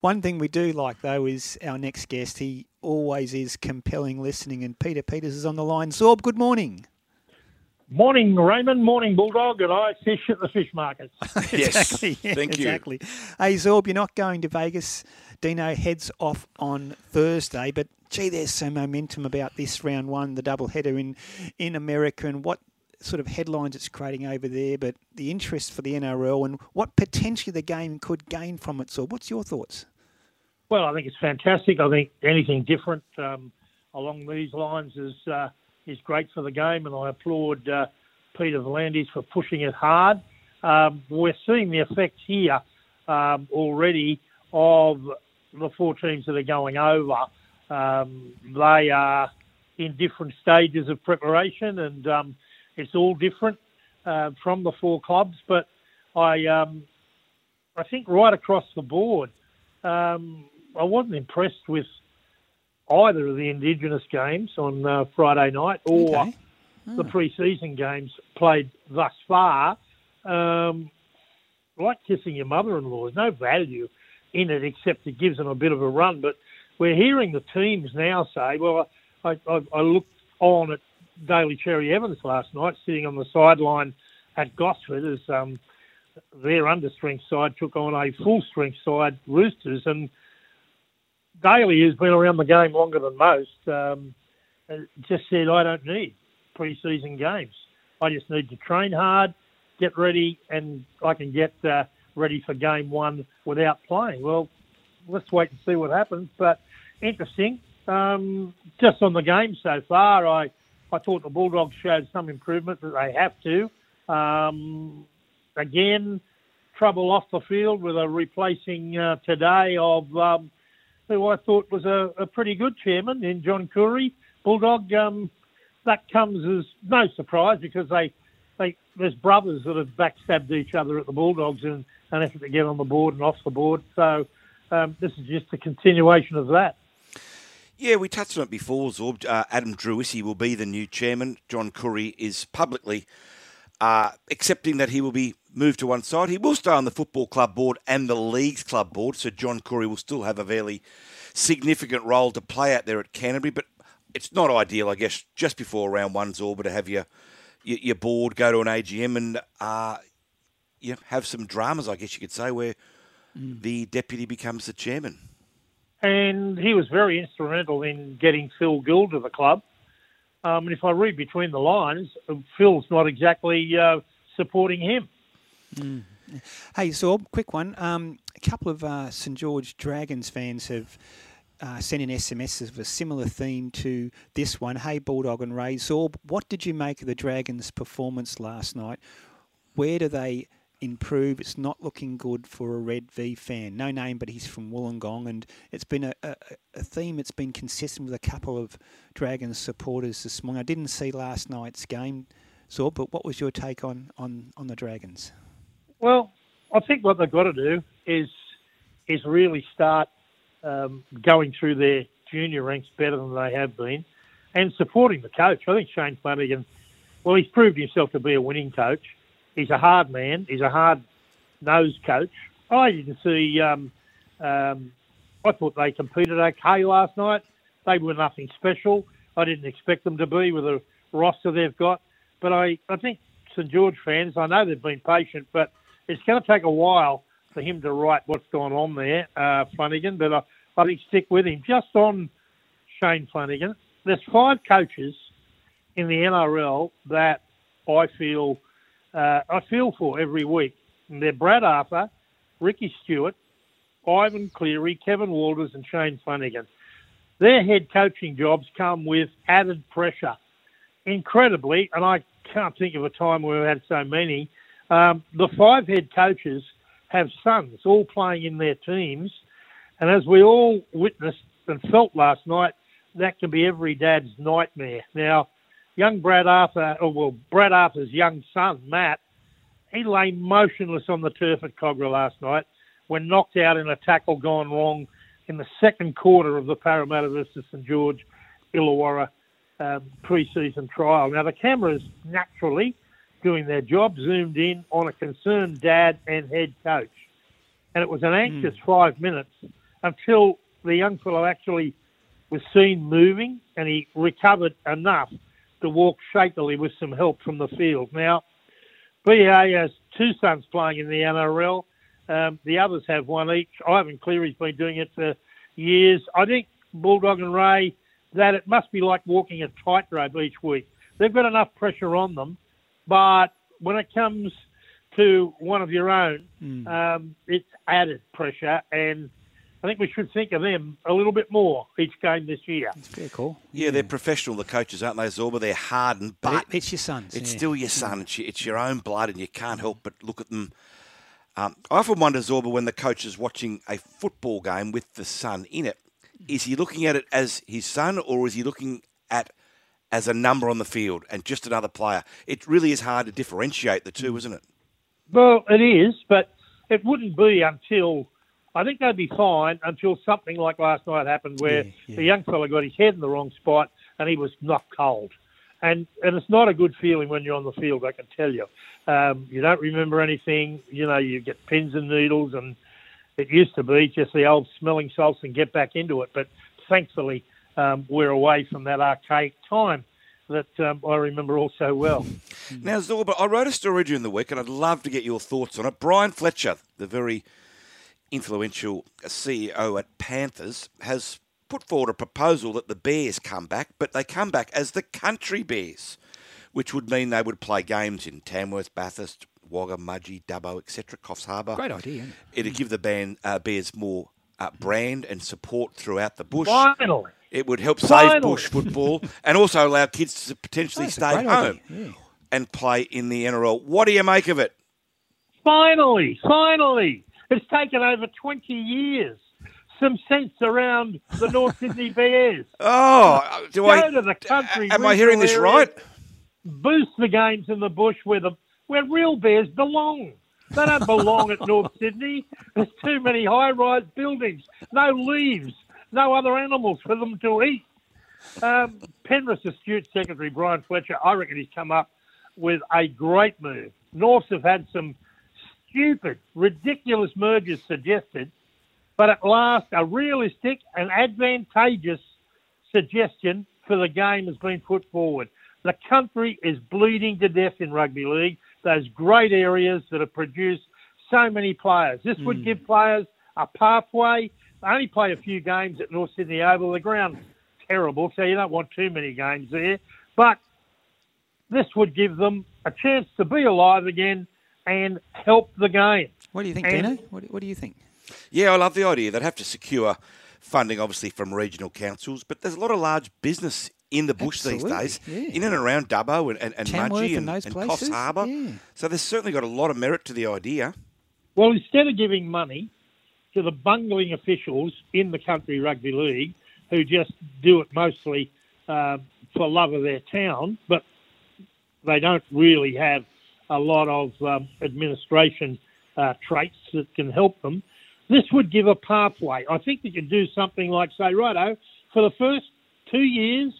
One thing we do like, though, is our next guest. He always is compelling listening, and Peter Peters is on the line. Zorb, good morning. Morning, Raymond. Morning, Bulldog. And I fish at the fish markets. exactly. Yes. Thank you. exactly. Hey, Zorb, you're not going to Vegas. Dino heads off on Thursday, but gee, there's some momentum about this round one, the double header in, in America, and what sort of headlines it's creating over there, but the interest for the NRL and what potentially the game could gain from it. So, what's your thoughts? Well, I think it's fantastic. I think anything different um, along these lines is uh, is great for the game, and I applaud uh, Peter V'landys for pushing it hard. Um, we're seeing the effects here um, already of the four teams that are going over. Um, they are in different stages of preparation, and um, it's all different uh, from the four clubs. But I, um, I think right across the board, um, I wasn't impressed with either of the Indigenous games on uh, Friday night or Okay. the pre-season games played thus far. Um, like kissing your mother-in-law, there's no value in it except it gives them a bit of a run. But we're hearing the teams now say, well, I, I, I looked on at Daly Cherry Evans last night, sitting on the sideline at Gosford as um, their understrength side took on a full strength side, Roosters, and Daly, who's been around the game longer than most, um, just said, I don't need pre-season games. I just need to train hard, get ready, and I can get uh, ready for game one without playing. Well, let's wait and see what happens. But interesting. Um, just on the game so far, I, I thought the Bulldogs showed some improvement that they have to. Um, again, trouble off the field with a replacing uh, today of um, who I thought was a, a pretty good chairman in John Curry. Bulldog, um, that comes as no surprise because they, they there's brothers that have backstabbed each other at the Bulldogs in an effort to get on the board and off the board. So um, this is just a continuation of that. Yeah, we touched on it before, Zorb. Uh, Adam Driussi will be the new chairman. John Curry is publicly uh, accepting that he will be moved to one side. He will stay on the football club board and the league's club board, so John Curry will still have a fairly significant role to play out there at Canterbury. But it's not ideal, I guess, just before round one, Zorba, to have your your, your board go to an AGM and uh, you know, have some dramas, I guess you could say, where the deputy becomes the chairman. And he was very instrumental in getting Phil Gould to the club. Um, and if I read between the lines, Phil's not exactly uh, supporting him. Hey, Zorb, quick one. Um, a couple of uh, St George Dragons fans have uh, sent in SMSs of a similar theme to this one. Hey, Bulldog and Ray. Zorb, what did you make of the Dragons' performance last night? Where do they improve? It's not looking good for a Red V fan. No name, but he's from Wollongong, and it's been a, a, a theme that's been consistent with a couple of Dragons supporters this morning. I didn't see last night's game, Zorb, but what was your take on, on, on the Dragons? Well, I think what they've got to do is is really start um, going through their junior ranks better than they have been, and supporting the coach. I think Shane Flanagan, well, he's proved himself to be a winning coach. He's a hard man. He's a hard nosed coach. I didn't see. Um, um, I thought they competed okay last night. They were nothing special. I didn't expect them to be with the roster they've got. But I, I think St George fans, I know they've been patient, but it's going to take a while for him to write what's gone on there, uh, Flanagan. But I, I think stick with him. Just on Shane Flanagan, there's five coaches in the NRL that I feel uh, I feel for every week. And they're Brad Arthur, Ricky Stuart, Ivan Cleary, Kevin Walters, and Shane Flanagan. Their head coaching jobs come with added pressure. Incredibly, and I can't think of a time where we've had so many. Um, the five head coaches have sons all playing in their teams, and as we all witnessed and felt last night, that can be every dad's nightmare. Now, young Brad Arthur, or well, Brad Arthur's young son, Matt, he lay motionless on the turf at Kogarah last night when knocked out in a tackle gone wrong in the second quarter of the Parramatta versus St George Illawarra um, pre-season trial. Now, the cameras naturally doing their job zoomed in on a concerned dad and head coach. And it was an anxious five minutes until the young fellow actually was seen moving and he recovered enough to walk shakily with some help from the field. Now, BA has two sons playing in the NRL. Um, the others have one each. Ivan Cleary's been doing it for years. I think Bulldog and Ray that it must be like walking a tightrope each week. They've got enough pressure on them, but when it comes to one of your own, mm. um, it's added pressure, and I think we should think of them a little bit more each game this year. It's very cool. Yeah, yeah, they're professional, the coaches, aren't they, Zorba? They're hardened, but, but it's your sons. It's yeah. still your son. It's your, it's your own blood, and you can't help but look at them. Um, I often wonder, Zorba, when the coach is watching a football game with the son in it, is he looking at it as his son or is he looking at as a number on the field and just another player? It really is hard to differentiate the two, isn't it? Well, it is, but it wouldn't be until I think they'd be fine until something like last night happened where yeah, yeah. the young fella got his head in the wrong spot and he was knocked cold. And and it's not a good feeling when you're on the field, I can tell you. Um, you don't remember anything. You know, you get pins and needles and it used to be just the old smelling salts and get back into it. But thankfully, um, we're away from that archaic time that um, I remember all so well. Now, Zorba, I wrote a story during the week, and I'd love to get your thoughts on it. Brian Fletcher, the very influential CEO at Panthers, has put forward a proposal that the Bears come back, but they come back as the Country Bears, which would mean they would play games in Tamworth, Bathurst, Wagga, Mudgee, Dubbo, etc., Coffs Harbour. Great idea. It? would give the band uh, Bears more uh, brand and support throughout the bush. Finally. It would help Finally. save bush football and also allow kids to potentially That's stay home yeah. and play in the NRL. What do you make of it? Finally, finally. It's taken over 20 years. Some sense around the North Sydney Bears. Oh, do Go I? To the country, am I hearing this right? Boost the games in the bush where the where real bears belong. They don't belong at North Sydney. There's too many high-rise buildings, no leaves, no other animals for them to eat. Um, Penrith's astute secretary Brian Fletcher, I reckon he's come up with a great move. Norths have had some stupid, ridiculous mergers suggested, but at last a realistic and advantageous suggestion for the game has been put forward. The country is bleeding to death in rugby league those great areas that have produced so many players. This would mm. give players a pathway. They only play a few games at North Sydney Oval. The ground's terrible, so you don't want too many games there. But this would give them a chance to be alive again and help the game. What do you think, and, Dino? What, what do you think? Yeah, I love the idea. They'd have to secure funding, obviously, from regional councils, but there's a lot of large business in the bush Absolutely, these days, yeah. in and around Dubbo and, and, and Mudgee and, and, and Coffs Harbour. Yeah. So there's certainly got a lot of merit to the idea. Well, instead of giving money to the bungling officials in the country rugby league who just do it mostly uh, for love of their town, but they don't really have a lot of um, administration uh, traits that can help them. This would give a pathway. I think you could do something like say, righto, for the first two years,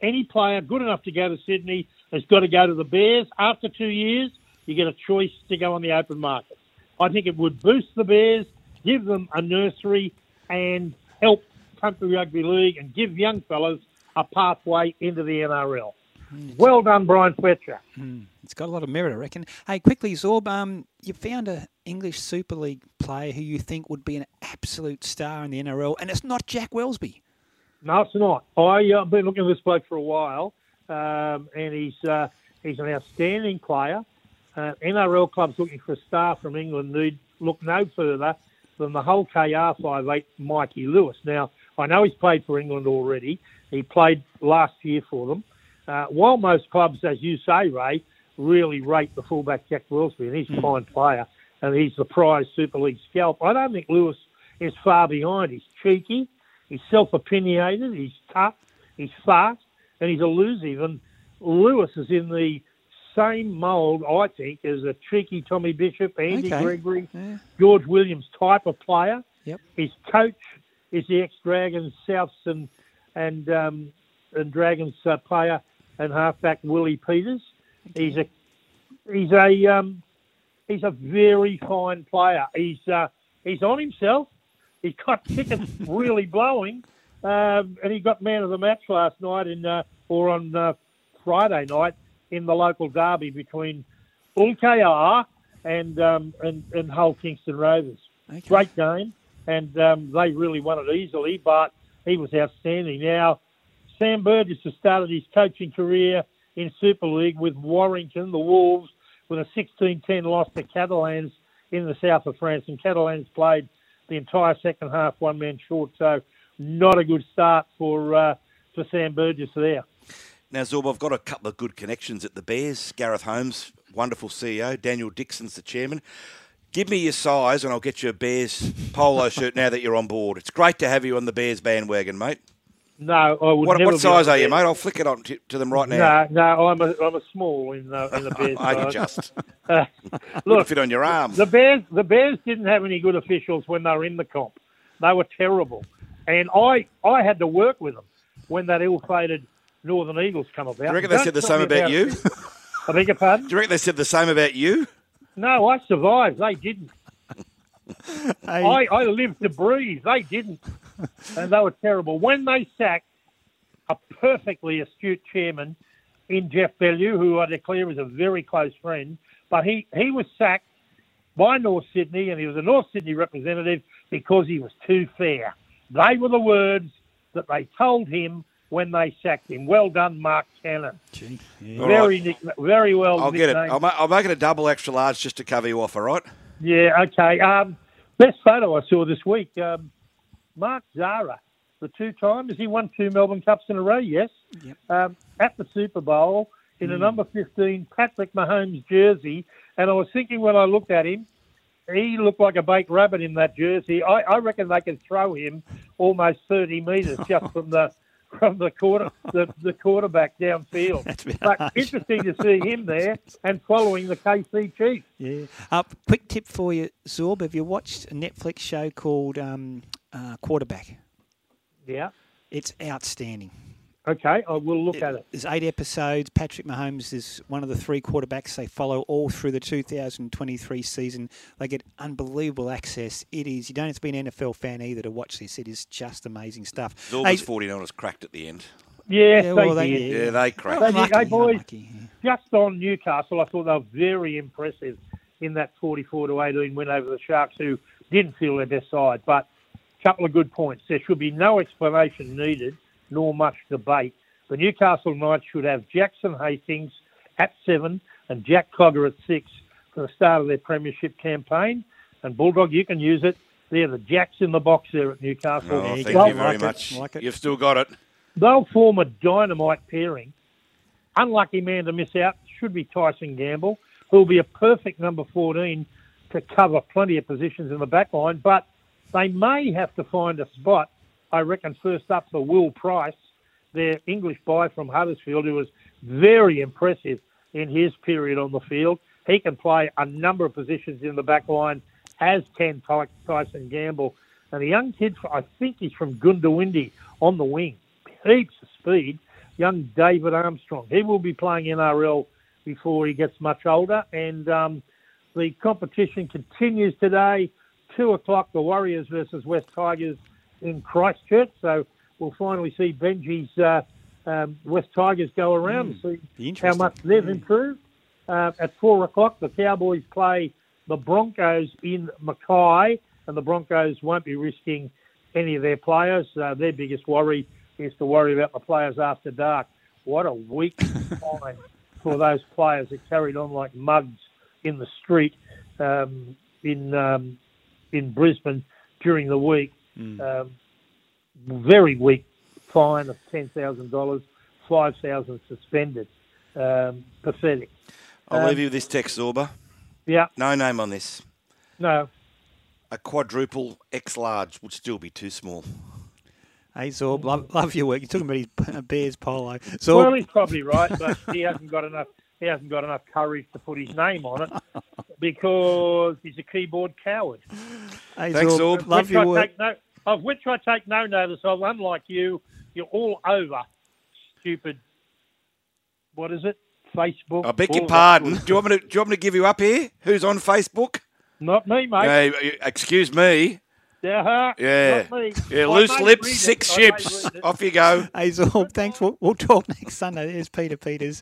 any player good enough to go to Sydney has got to go to the Bears. After two years, you get a choice to go on the open market. I think it would boost the Bears, give them a nursery, and help country rugby league and give young fellas a pathway into the NRL. Mm. Well done, Brian Fletcher. Mm. It's got a lot of merit, I reckon. Hey, quickly, Zorb, um, you found an English Super League player who you think would be an absolute star in the NRL, and it's not Jack Welsby. No, it's not. I've uh, been looking at this bloke for a while, um, and he's uh, he's an outstanding player. Uh, NRL clubs looking for a star from England need look no further than the Hull KR five eight Mikey Lewis. Now I know he's played for England already. He played last year for them. Uh, while most clubs, as you say, Ray, really rate the fullback Jack and he's a fine player, and he's the prize Super League scalp. I don't think Lewis is far behind. He's cheeky. He's self-opinionated. He's tough. He's fast, and he's elusive. And Lewis is in the same mould, I think, as a cheeky Tommy Bishop, Andy okay. Gregory, yeah. George Williams type of player. Yep. His coach is the ex-Dragons, Souths and and um, and Dragons uh, player and halfback Willie Peters. Okay. He's a he's a um, he's a very fine player. He's uh, he's on himself He's got tickets really blowing, um, and he got man of the match last night in uh, or on uh, Friday night in the local derby between Hull KR and um, and, and Hull Kingston Rovers. Okay. Great game, and um, they really won it easily. But he was outstanding. Now, Sam Burgess has started his coaching career in Super League with Warrington, the Wolves, with a 16-10 loss to Catalans in the south of France, and Catalans played the entire second half one man short. So, not a good start for uh, for Sam Burgess there. Now, Zorb, I've got a couple of good connections at the Bears. Gareth Holmes, wonderful CEO. Daniel Dixon's the chairman. Give me your size and I'll get you a Bears polo shirt now that you're on board. It's great to have you on the Bears bandwagon, mate. No, I would What, never what size are you, mate? I'll flick it on to, to them right now. No, no, I'm a I'm a small in the in the Bears. I can just Uh, look, fit on your arm. the Bears the Bears didn't have any good officials when they were in the comp. They were terrible, and I I had to work with them when that ill-fated Northern Eagles come about. Do you reckon they Don't said the same me about you? I beg your pardon? Do you reckon they said the same about you? No, I survived. They didn't. Hey, I, I lived to breathe. They didn't. And they were terrible. When they sacked a perfectly astute chairman in Jeff Bellew, who I declare is a very close friend, but he, he was sacked by North Sydney, and he was a North Sydney representative because he was too fair. They were the words that they told him when they sacked him. Well done, Mark Cannon. gee, yeah. All Very, nick- very well. I'll get it. I'll, ma- I'll make it a double extra large just to cover you off, all right? Yeah, okay. Um, best photo I saw this week, um, Mark Zahra, the two times he won two Melbourne Cups in a row. Yes, Yep. um, at the Super Bowl in a number fifteen Patrick Mahomes jersey, and I was thinking when I looked at him, he looked like a baked rabbit in that jersey. I, I reckon they could throw him almost thirty metres just from the from the quarter the, the quarterback downfield. But harsh. interesting to see him there and following the KC Chiefs. Yeah. Uh, quick tip for you, Zorb. Have you watched a Netflix show called um, uh, Quarterback? Yeah. It's outstanding. Okay, I will look at it. There's eight episodes. Patrick Mahomes is one of the three quarterbacks they follow all through the 2023 season. They get unbelievable access. It is. You don't have to be an NFL fan either to watch this. It is just amazing stuff. Zorba's Hey, 49ers cracked at the end. Yeah, Yeah, well, they they- did. Yeah, they cracked. They unlucky, did. Hey, boys. unlucky. Just on Newcastle, I thought they were very impressive in that 44 to 18 win over the Sharks, who didn't feel their best side. But a couple of good points. There should be no explanation needed, nor much debate. The Newcastle Knights should have Jackson Hastings at seven and Jack Cogger at six for the start of their premiership campaign. And Bulldog, you can use it. They're the jacks in the box there at Newcastle. Oh, thank go. you very Like much. like it. You've still got it. they'll form a dynamite pairing. Unlucky man to miss out should be Tyson Gamble, who will be a perfect number 14 to cover plenty of positions in the back line, but they may have to find a spot. I reckon first up for Will Price, their English buy from Huddersfield, who was very impressive in his period on the field. He can play a number of positions in the back line, as can Tyson Gamble. And a young kid, I think he's from Goondiwindi, on the wing. Heaps of speed. Young David Armstrong. He will be playing NRL before he gets much older. And um, the competition continues today. Two o'clock, the Warriors versus West Tigers in Christchurch. So we'll finally see Benji's uh, um, West Tigers go around and see how much they've Yeah. improved. Uh, at four o'clock, the Cowboys play the Broncos in Mackay, and the Broncos won't be risking any of their players. Uh, their biggest worry is to worry about the players after dark. What a weak time for those players that carried on like mugs in the street um, in um, in Brisbane during the week. Um, very weak fine of ten thousand dollars, five thousand suspended. Um, pathetic. I'll Um, leave you with this text, Zorba. Yeah, No name on this. no. A quadruple X large would still be too small. Hey, Zorb, love, love your work. You're talking about his Bears polo. Well, he's probably right, but he hasn't got enough. He hasn't got enough courage to put his name on it because he's a keyboard coward. hey, Thanks, Zorb, Zorb. love your I work. take no, of which I take no notice of. Unlike you, you're all over stupid. What is it? Facebook. I beg your pardon. Do you want me to? Do you want me to give you up here? Who's on Facebook? Not me, mate. Hey, excuse me. Yeah, Yeah. not me. Yeah, I loose lips, six I ships. Off you go. Hey, Zorb, thanks. We'll, we'll talk next Sunday. There's Peter Peters.